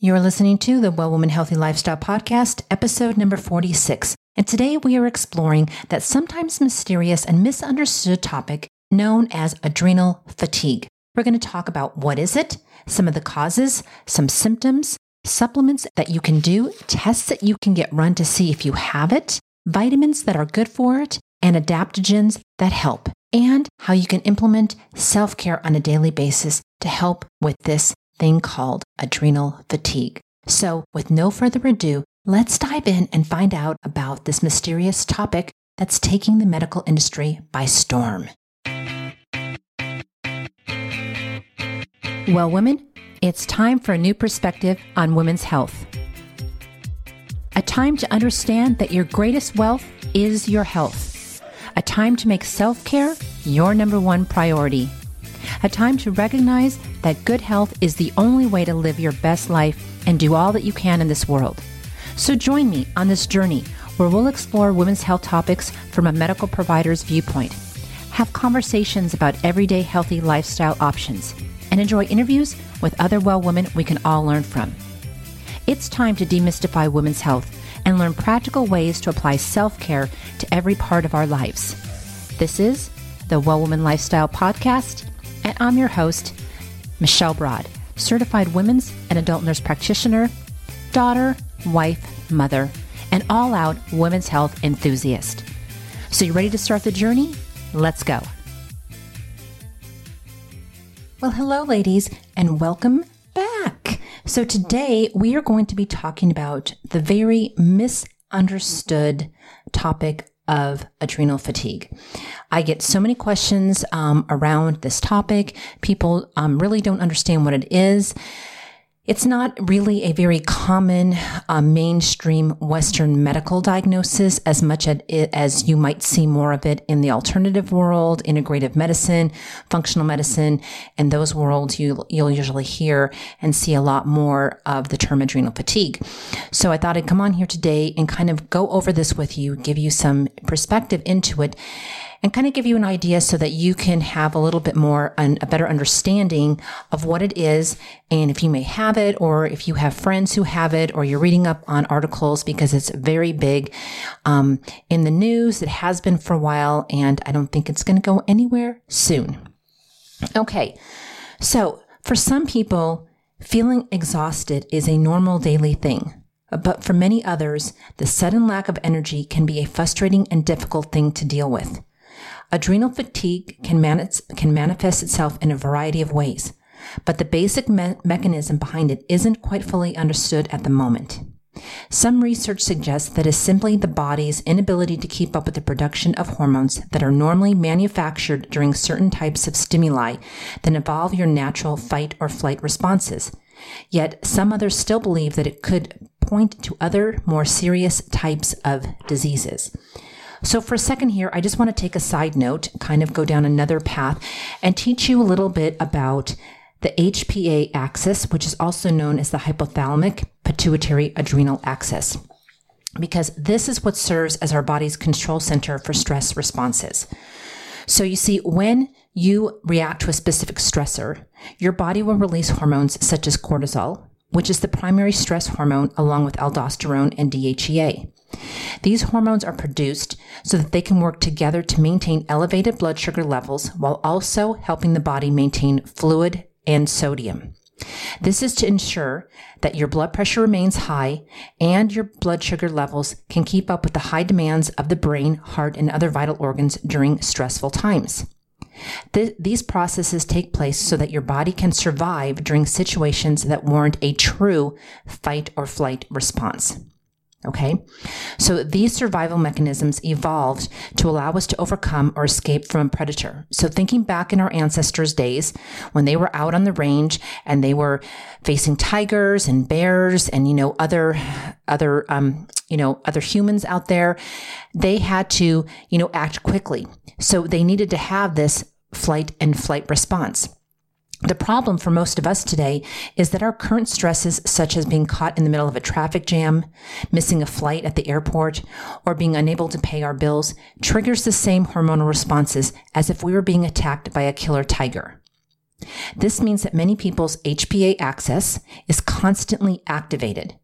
You're listening to the Well Woman Healthy Lifestyle Podcast, episode number 46. And today we are exploring that sometimes mysterious and misunderstood topic known as adrenal fatigue. We're going to talk about what is it, some of the causes, some symptoms, supplements that you can do, tests that you can get run to see if you have it, vitamins that are good for it, and adaptogens that help, and how you can implement self care on a daily basis to help with this thing called adrenal fatigue. So, with no further ado, let's dive in and find out about this mysterious topic that's taking the medical industry by storm. Well, women, it's time for a new perspective on women's health. A time to understand that your greatest wealth is your health. A time to make self care your number one priority a time to recognize that good health is the only way to live your best life and do all that you can in this world. So join me on this journey where we'll explore women's health topics from a medical provider's viewpoint, have conversations about everyday healthy lifestyle options, and enjoy interviews with other well women we can all learn from. It's time to demystify women's health and learn practical ways to apply self care to every part of our lives. This is the Well Woman Lifestyle Podcast and I'm your host, Michelle Broad, certified women's and adult nurse practitioner, daughter, wife, mother, and all out women's health enthusiast. So, you ready to start the journey? Let's go. Well, hello, ladies, and welcome back. So, today we are going to be talking about the very misunderstood topic of adrenal fatigue. I get so many questions um, around this topic. People um, really don't understand what it is. It's not really a very common uh, mainstream Western medical diagnosis as much as, you might see more of it in the alternative world, integrative medicine, functional medicine, and those worlds you, you'll usually hear and see a lot more of the term adrenal fatigue. So I thought I'd come on here today and kind of go over this with you, give you some perspective into it and kind of give you an idea so that you can have a little bit more, an, a better understanding of what it is. And if you may have it, or if you have friends who have it, or you're reading up on articles because it's very big um, in the news. It has been for a while, and I don't think it's going to go anywhere soon. Okay. So for some people, feeling exhausted is a normal daily thing. But for many others, the sudden lack of energy can be a frustrating and difficult thing to deal with. Adrenal fatigue can, can manifest itself in a variety of ways, but the basic me- mechanism behind it isn't quite fully understood at the moment. Some research suggests that it's simply the body's inability to keep up with the production of hormones that are normally manufactured during certain types of stimuli that involve your natural fight or flight responses. Yet some others still believe that it could point to other more serious types of diseases. So, for a second here, I just want to take a side note, kind of go down another path, and teach you a little bit about the HPA axis, which is also known as the hypothalamic pituitary adrenal axis, because this is what serves as our body's control center for stress responses. So, you see, when you react to a specific stressor, your body will release hormones such as cortisol, which is the primary stress hormone, along with aldosterone and DHEA. These hormones are produced so that they can work together to maintain elevated blood sugar levels while also helping the body maintain fluid and sodium. This is to ensure that your blood pressure remains high and your blood sugar levels can keep up with the high demands of the brain, heart, and other vital organs during stressful times. Th- these processes take place so that your body can survive during situations that warrant a true fight or flight response. Okay. So these survival mechanisms evolved to allow us to overcome or escape from a predator. So thinking back in our ancestors' days when they were out on the range and they were facing tigers and bears and, you know, other, other, um, you know, other humans out there, they had to, you know, act quickly. So they needed to have this flight and flight response. The problem for most of us today is that our current stresses, such as being caught in the middle of a traffic jam, missing a flight at the airport, or being unable to pay our bills, triggers the same hormonal responses as if we were being attacked by a killer tiger. This means that many people's HPA axis is constantly activated.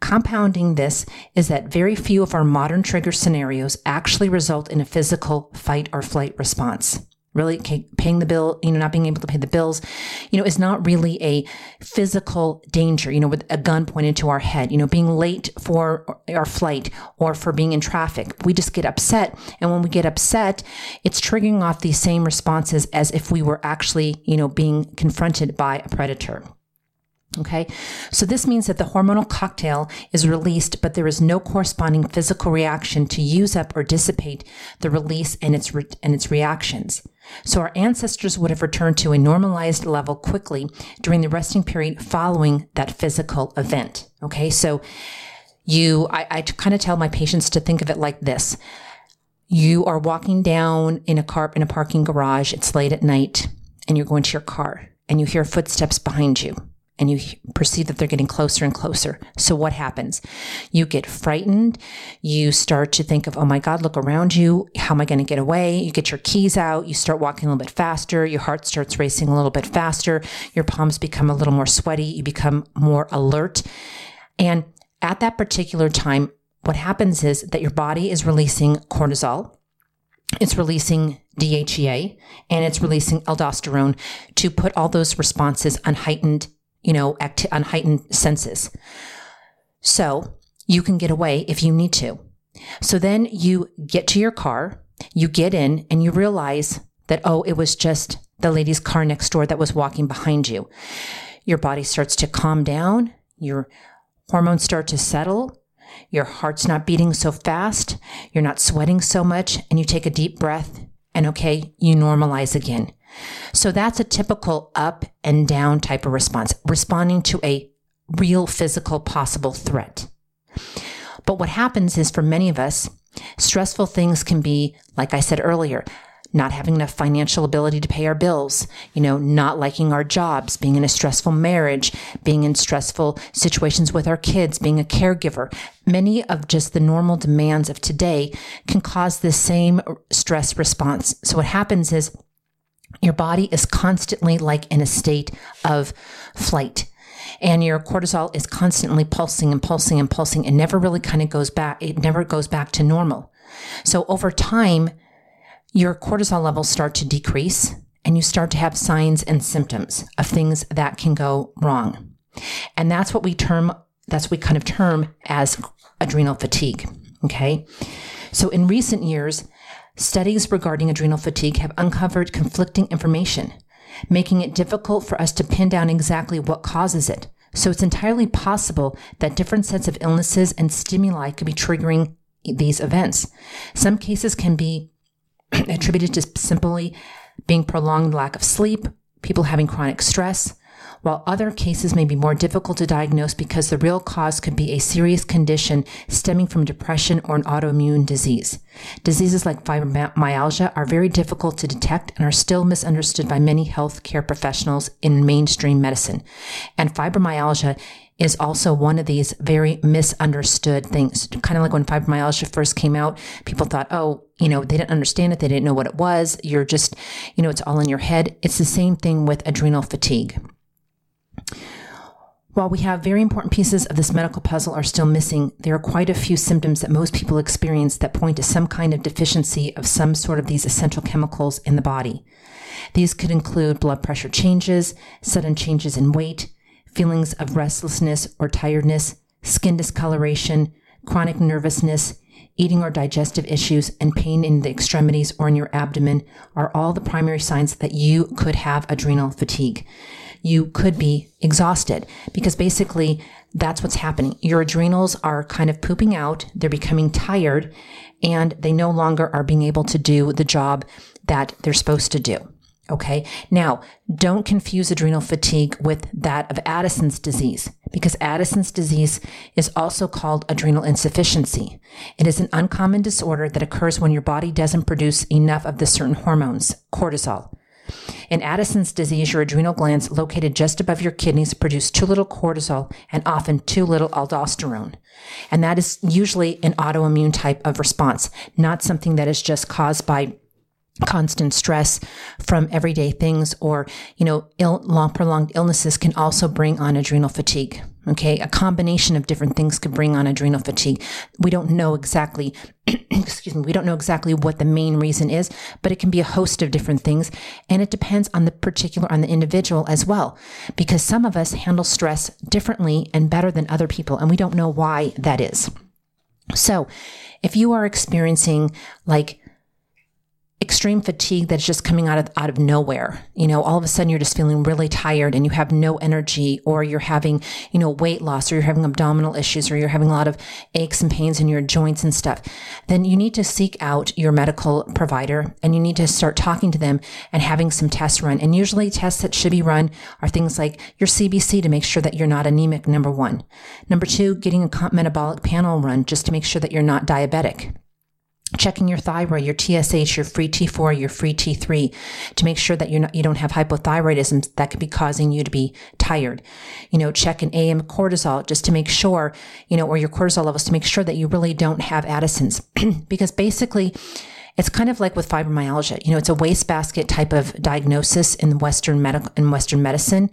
Compounding this is that very few of our modern trigger scenarios actually result in a physical fight or flight response really paying the bill, you know, not being able to pay the bills, you know, is not really a physical danger, you know, with a gun pointed to our head, you know, being late for our flight or for being in traffic. We just get upset. And when we get upset, it's triggering off these same responses as if we were actually, you know, being confronted by a predator. Okay, so this means that the hormonal cocktail is released, but there is no corresponding physical reaction to use up or dissipate the release and its re- and its reactions. So our ancestors would have returned to a normalized level quickly during the resting period following that physical event. Okay, so you, I, I kind of tell my patients to think of it like this: you are walking down in a car in a parking garage. It's late at night, and you're going to your car, and you hear footsteps behind you and you perceive that they're getting closer and closer. So what happens? You get frightened. You start to think of, oh my God, look around you. How am I going to get away? You get your keys out. You start walking a little bit faster. Your heart starts racing a little bit faster. Your palms become a little more sweaty. You become more alert. And at that particular time, what happens is that your body is releasing cortisol. It's releasing DHEA and it's releasing aldosterone to put all those responses on heightened you know, act- on heightened senses. So you can get away if you need to. So then you get to your car, you get in, and you realize that, oh, it was just the lady's car next door that was walking behind you. Your body starts to calm down, your hormones start to settle, your heart's not beating so fast, you're not sweating so much, and you take a deep breath, and okay, you normalize again. So that's a typical up and down type of response, responding to a real physical possible threat. But what happens is for many of us, stressful things can be, like I said earlier, not having enough financial ability to pay our bills, you know, not liking our jobs, being in a stressful marriage, being in stressful situations with our kids, being a caregiver. Many of just the normal demands of today can cause the same stress response. So what happens is your body is constantly like in a state of flight and your cortisol is constantly pulsing and pulsing and pulsing and never really kind of goes back it never goes back to normal so over time your cortisol levels start to decrease and you start to have signs and symptoms of things that can go wrong and that's what we term that's what we kind of term as adrenal fatigue okay so in recent years Studies regarding adrenal fatigue have uncovered conflicting information, making it difficult for us to pin down exactly what causes it. So it's entirely possible that different sets of illnesses and stimuli could be triggering these events. Some cases can be attributed to simply being prolonged lack of sleep, people having chronic stress, while other cases may be more difficult to diagnose because the real cause could be a serious condition stemming from depression or an autoimmune disease. Diseases like fibromyalgia are very difficult to detect and are still misunderstood by many healthcare professionals in mainstream medicine. And fibromyalgia is also one of these very misunderstood things. Kind of like when fibromyalgia first came out, people thought, oh, you know, they didn't understand it. They didn't know what it was. You're just, you know, it's all in your head. It's the same thing with adrenal fatigue. While we have very important pieces of this medical puzzle are still missing, there are quite a few symptoms that most people experience that point to some kind of deficiency of some sort of these essential chemicals in the body. These could include blood pressure changes, sudden changes in weight, feelings of restlessness or tiredness, skin discoloration, chronic nervousness, eating or digestive issues, and pain in the extremities or in your abdomen are all the primary signs that you could have adrenal fatigue you could be exhausted because basically that's what's happening. Your adrenals are kind of pooping out. They're becoming tired and they no longer are being able to do the job that they're supposed to do. Okay. Now, don't confuse adrenal fatigue with that of Addison's disease because Addison's disease is also called adrenal insufficiency. It is an uncommon disorder that occurs when your body doesn't produce enough of the certain hormones, cortisol. In Addison's disease, your adrenal glands located just above your kidneys produce too little cortisol and often too little aldosterone. And that is usually an autoimmune type of response, not something that is just caused by constant stress from everyday things or you know Ill, long prolonged illnesses can also bring on adrenal fatigue okay? A combination of different things could bring on adrenal fatigue. We don't know exactly excuse me we don't know exactly what the main reason is but it can be a host of different things and it depends on the particular on the individual as well because some of us handle stress differently and better than other people and we don't know why that is. So if you are experiencing like extreme fatigue that's just coming out of out of nowhere. You know, all of a sudden you're just feeling really tired and you have no energy or you're having, you know, weight loss or you're having abdominal issues or you're having a lot of aches and pains in your joints and stuff. Then you need to seek out your medical provider and you need to start talking to them and having some tests run. And usually tests that should be run are things like your CBC to make sure that you're not anemic number 1. Number 2, getting a metabolic panel run just to make sure that you're not diabetic checking your thyroid, your TSH, your free T4, your free T3 to make sure that you're not, you don't have hypothyroidism that could be causing you to be tired. You know, check an AM cortisol just to make sure, you know, or your cortisol levels to make sure that you really don't have Addison's because basically it's kind of like with fibromyalgia. You know, it's a wastebasket type of diagnosis in Western medical, in Western medicine.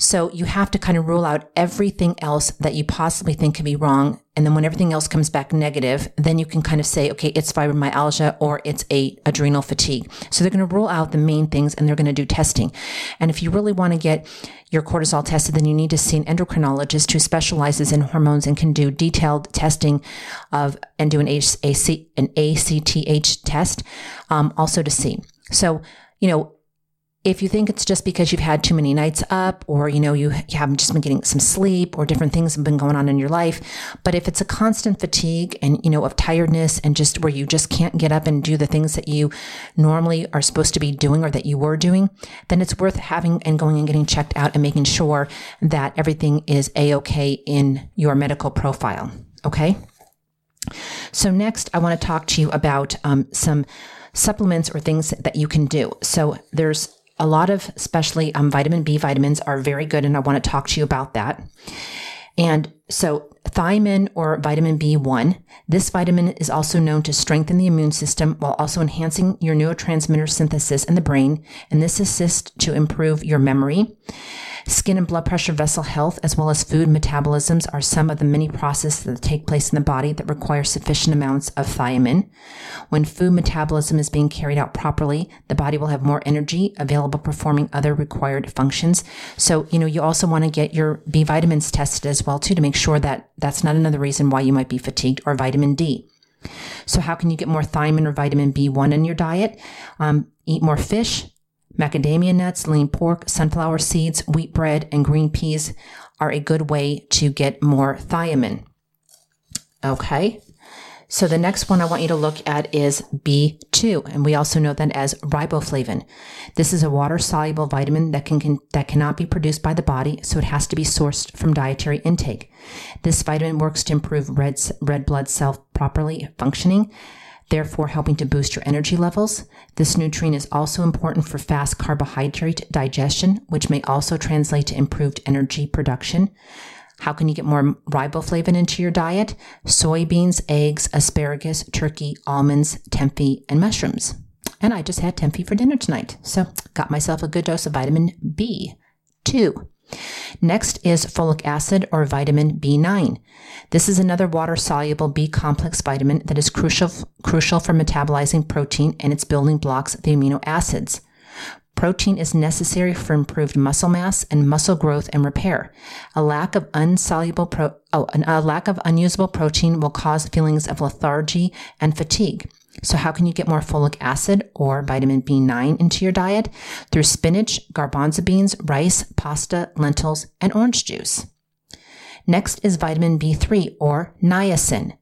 So you have to kind of rule out everything else that you possibly think could be wrong. And then when everything else comes back negative, then you can kind of say, okay, it's fibromyalgia or it's a adrenal fatigue. So they're going to rule out the main things and they're going to do testing. And if you really want to get your cortisol tested, then you need to see an endocrinologist who specializes in hormones and can do detailed testing of and do an, AC, an ACTH test um, also to see. So, you know, if you think it's just because you've had too many nights up or you know you, you haven't just been getting some sleep or different things have been going on in your life but if it's a constant fatigue and you know of tiredness and just where you just can't get up and do the things that you normally are supposed to be doing or that you were doing then it's worth having and going and getting checked out and making sure that everything is a-okay in your medical profile okay? So next i want to talk to you about um, some supplements or things that you can do. So there's a lot of, especially um, vitamin B vitamins, are very good, and I want to talk to you about that. And so, thiamine or vitamin B1, this vitamin is also known to strengthen the immune system while also enhancing your neurotransmitter synthesis in the brain. And this assists to improve your memory. Skin and blood pressure vessel health, as well as food metabolisms, are some of the many processes that take place in the body that require sufficient amounts of thiamine. When food metabolism is being carried out properly, the body will have more energy available performing other required functions. So, you know, you also want to get your B vitamins tested as well, too, to make sure that that's not another reason why you might be fatigued or vitamin D. So, how can you get more thiamine or vitamin B1 in your diet? Um, eat more fish, Macadamia nuts, lean pork, sunflower seeds, wheat bread, and green peas are a good way to get more thiamine. Okay. So the next one I want you to look at is B2, and we also know that as riboflavin. This is a water-soluble vitamin that can, can, that cannot be produced by the body, so it has to be sourced from dietary intake. This vitamin works to improve red red blood cell properly functioning therefore helping to boost your energy levels. This nutrient is also important for fast carbohydrate digestion, which may also translate to improved energy production. How can you get more riboflavin into your diet? Soybeans, eggs, asparagus, turkey, almonds, tempeh, and mushrooms. And I just had tempeh for dinner tonight, so got myself a good dose of vitamin B2. Next is folic acid or vitamin B9. This is another water soluble B complex vitamin that is crucial, crucial for metabolizing protein and its building blocks, the amino acids. Protein is necessary for improved muscle mass and muscle growth and repair. A lack of unsoluble pro- oh, a lack of unusable protein will cause feelings of lethargy and fatigue. So, how can you get more folic acid or vitamin B9 into your diet? Through spinach, garbanzo beans, rice, pasta, lentils, and orange juice. Next is vitamin B3 or niacin.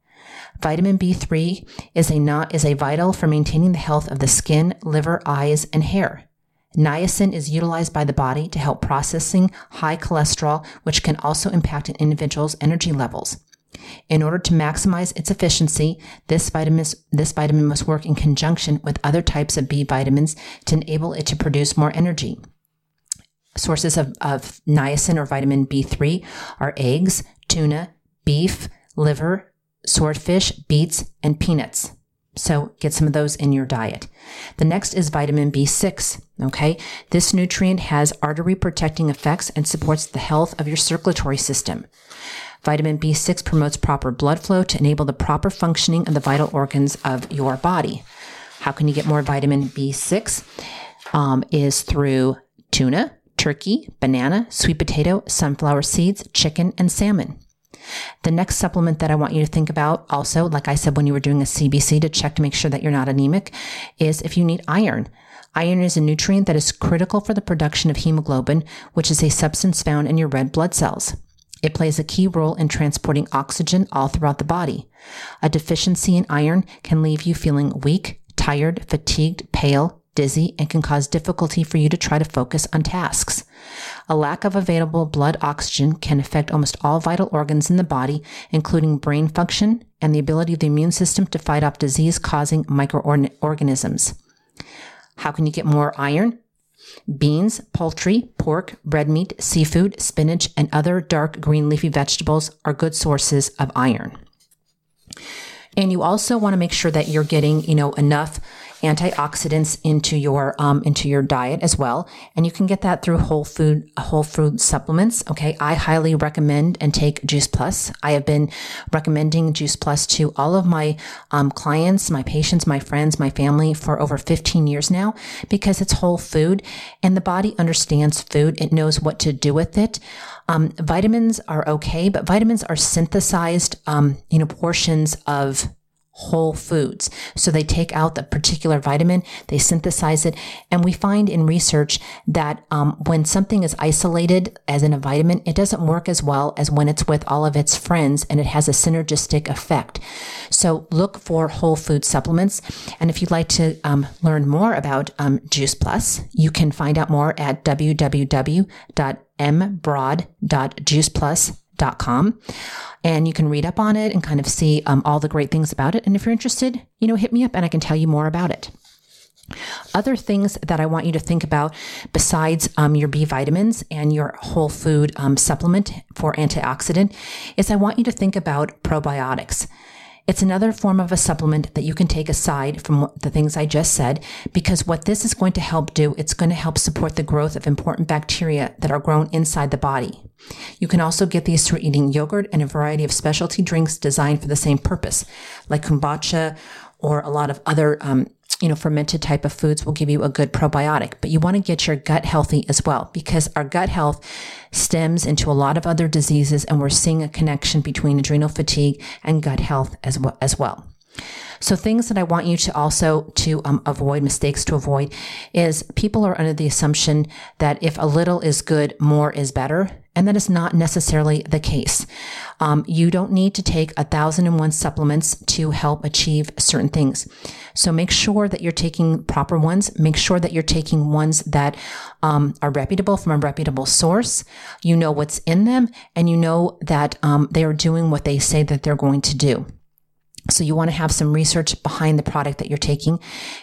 Vitamin B3 is a, is a vital for maintaining the health of the skin, liver, eyes, and hair. Niacin is utilized by the body to help processing high cholesterol, which can also impact an individual's energy levels. In order to maximize its efficiency, this vitamin, this vitamin must work in conjunction with other types of B vitamins to enable it to produce more energy. Sources of, of niacin or vitamin B3 are eggs, tuna, beef, liver, swordfish, beets, and peanuts. So get some of those in your diet. The next is vitamin B6. Okay. This nutrient has artery protecting effects and supports the health of your circulatory system. Vitamin B6 promotes proper blood flow to enable the proper functioning of the vital organs of your body. How can you get more vitamin B6? Um, is through tuna, turkey, banana, sweet potato, sunflower seeds, chicken, and salmon. The next supplement that I want you to think about also, like I said, when you were doing a CBC to check to make sure that you're not anemic, is if you need iron. Iron is a nutrient that is critical for the production of hemoglobin, which is a substance found in your red blood cells. It plays a key role in transporting oxygen all throughout the body. A deficiency in iron can leave you feeling weak, tired, fatigued, pale, dizzy, and can cause difficulty for you to try to focus on tasks. A lack of available blood oxygen can affect almost all vital organs in the body, including brain function and the ability of the immune system to fight off disease causing microorganisms. How can you get more iron? Beans, poultry, pork, bread meat, seafood, spinach, and other dark green leafy vegetables are good sources of iron. And you also want to make sure that you're getting, you know, enough antioxidants into your um, into your diet as well, and you can get that through whole food whole food supplements. Okay, I highly recommend and take Juice Plus. I have been recommending Juice Plus to all of my um, clients, my patients, my friends, my family for over 15 years now because it's whole food, and the body understands food. It knows what to do with it. Um, vitamins are okay, but vitamins are synthesized, um, you know, portions of whole foods. So they take out the particular vitamin, they synthesize it, and we find in research that um, when something is isolated as in a vitamin, it doesn't work as well as when it's with all of its friends and it has a synergistic effect. So look for whole food supplements. And if you'd like to um, learn more about um, Juice Plus, you can find out more at www.mbroad.juiceplus.com com. And you can read up on it and kind of see um, all the great things about it. And if you're interested, you know, hit me up and I can tell you more about it. Other things that I want you to think about besides um, your B vitamins and your whole food um, supplement for antioxidant is I want you to think about probiotics. It's another form of a supplement that you can take aside from the things I just said, because what this is going to help do, it's going to help support the growth of important bacteria that are grown inside the body. You can also get these through eating yogurt and a variety of specialty drinks designed for the same purpose, like kombucha or a lot of other um, you know, fermented type of foods will give you a good probiotic, but you want to get your gut healthy as well because our gut health stems into a lot of other diseases and we're seeing a connection between adrenal fatigue and gut health as well. As well. So things that I want you to also to um, avoid mistakes to avoid is people are under the assumption that if a little is good, more is better. And that is not necessarily the case. Um, you don't need to take a thousand and one supplements to help achieve certain things. So make sure that you're taking proper ones. Make sure that you're taking ones that um, are reputable from a reputable source. You know what's in them, and you know that um, they are doing what they say that they're going to do. So you want to have some research behind the product that you're taking.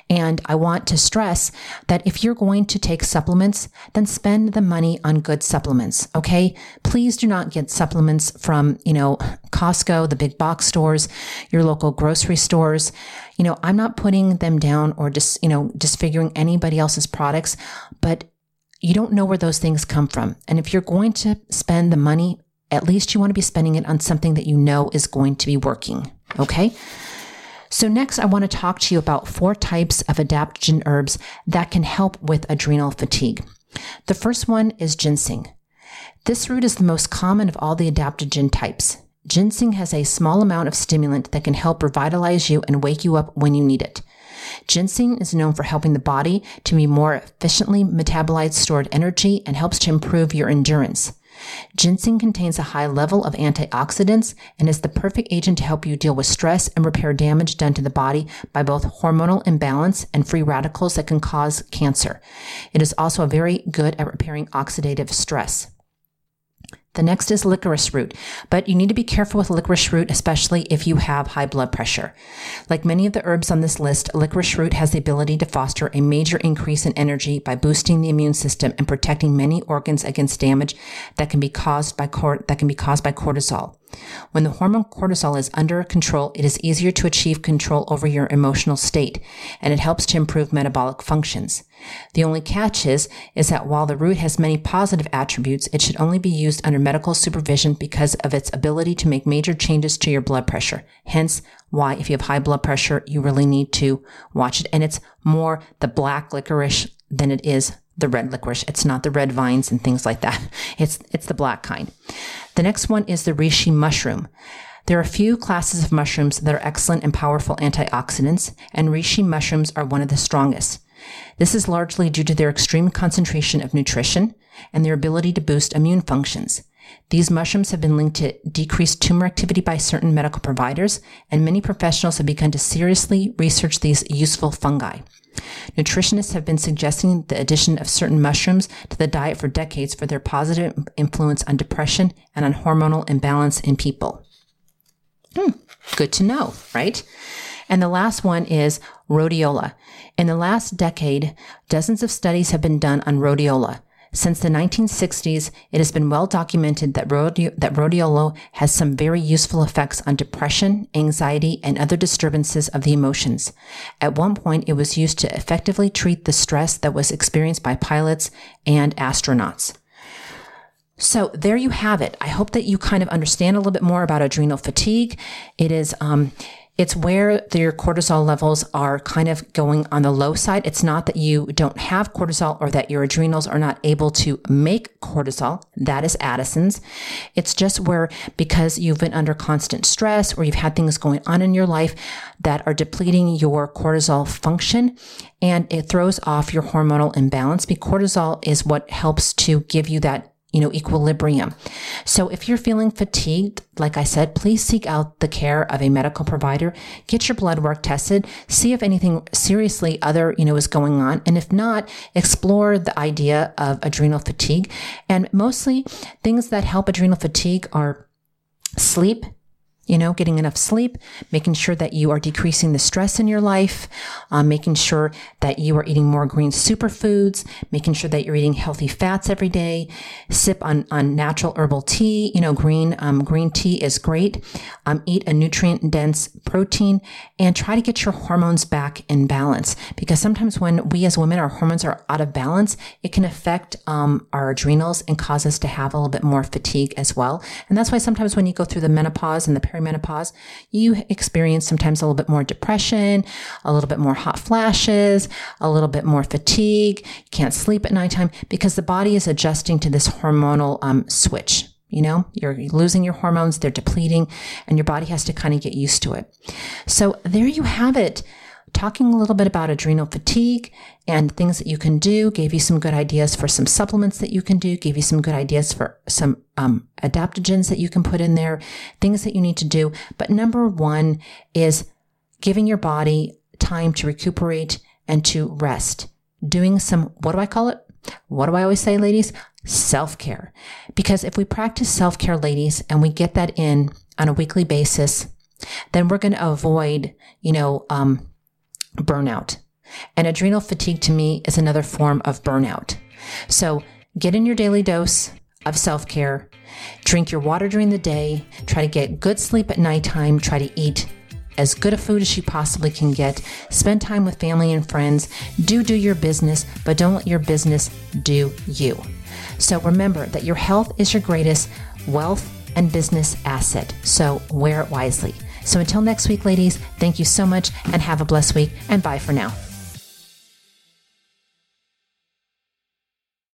And I want to stress that if you're going to take supplements, then spend the money on good supplements. Okay. Please do not get supplements from, you know, Costco, the big box stores, your local grocery stores. You know, I'm not putting them down or just, you know, disfiguring anybody else's products, but you don't know where those things come from. And if you're going to spend the money, at least you want to be spending it on something that you know is going to be working. Okay. So, next, I want to talk to you about four types of adaptogen herbs that can help with adrenal fatigue. The first one is ginseng. This root is the most common of all the adaptogen types. Ginseng has a small amount of stimulant that can help revitalize you and wake you up when you need it. Ginseng is known for helping the body to be more efficiently metabolize stored energy and helps to improve your endurance. Ginseng contains a high level of antioxidants and is the perfect agent to help you deal with stress and repair damage done to the body by both hormonal imbalance and free radicals that can cause cancer. It is also very good at repairing oxidative stress. The next is licorice root, but you need to be careful with licorice root, especially if you have high blood pressure. Like many of the herbs on this list, licorice root has the ability to foster a major increase in energy by boosting the immune system and protecting many organs against damage that can be caused by cort- that can be caused by cortisol. When the hormone cortisol is under control, it is easier to achieve control over your emotional state, and it helps to improve metabolic functions. The only catch is, is that while the root has many positive attributes, it should only be used under medical supervision because of its ability to make major changes to your blood pressure. Hence, why if you have high blood pressure, you really need to watch it. And it's more the black licorice than it is the red licorice. It's not the red vines and things like that. It's, it's the black kind. The next one is the reishi mushroom. There are a few classes of mushrooms that are excellent and powerful antioxidants, and reishi mushrooms are one of the strongest. This is largely due to their extreme concentration of nutrition and their ability to boost immune functions. These mushrooms have been linked to decreased tumor activity by certain medical providers, and many professionals have begun to seriously research these useful fungi. Nutritionists have been suggesting the addition of certain mushrooms to the diet for decades for their positive influence on depression and on hormonal imbalance in people. Hmm, good to know, right? And the last one is rhodiola. In the last decade, dozens of studies have been done on rhodiola. Since the 1960s, it has been well documented that, rhodi- that rhodiola has some very useful effects on depression, anxiety, and other disturbances of the emotions. At one point, it was used to effectively treat the stress that was experienced by pilots and astronauts. So there you have it. I hope that you kind of understand a little bit more about adrenal fatigue. It is, um, it's where your cortisol levels are kind of going on the low side. It's not that you don't have cortisol or that your adrenals are not able to make cortisol. That is Addison's. It's just where because you've been under constant stress or you've had things going on in your life that are depleting your cortisol function and it throws off your hormonal imbalance. Because cortisol is what helps to give you that you know, equilibrium. So if you're feeling fatigued, like I said, please seek out the care of a medical provider. Get your blood work tested. See if anything seriously other, you know, is going on. And if not, explore the idea of adrenal fatigue. And mostly things that help adrenal fatigue are sleep you know, getting enough sleep, making sure that you are decreasing the stress in your life, um, making sure that you are eating more green superfoods, making sure that you're eating healthy fats every day, sip on, on natural herbal tea, you know, green, um, green tea is great. Um, eat a nutrient dense protein and try to get your hormones back in balance because sometimes when we as women, our hormones are out of balance, it can affect, um, our adrenals and cause us to have a little bit more fatigue as well. And that's why sometimes when you go through the menopause and the perimenopause, you experience sometimes a little bit more depression, a little bit more hot flashes, a little bit more fatigue. You can't sleep at nighttime because the body is adjusting to this hormonal um, switch. You know, you're losing your hormones, they're depleting, and your body has to kind of get used to it. So there you have it talking a little bit about adrenal fatigue and things that you can do, gave you some good ideas for some supplements that you can do, gave you some good ideas for some um, adaptogens that you can put in there, things that you need to do. But number one is giving your body time to recuperate and to rest. Doing some, what do I call it? What do I always say, ladies? Self care. Because if we practice self care, ladies, and we get that in on a weekly basis, then we're going to avoid, you know, um, burnout. And adrenal fatigue to me is another form of burnout. So get in your daily dose of self care, drink your water during the day, try to get good sleep at nighttime, try to eat as good a food as you possibly can get, spend time with family and friends, do do your business, but don't let your business do you. So remember that your health is your greatest wealth and business asset. So wear it wisely. So until next week, ladies, thank you so much and have a blessed week and bye for now.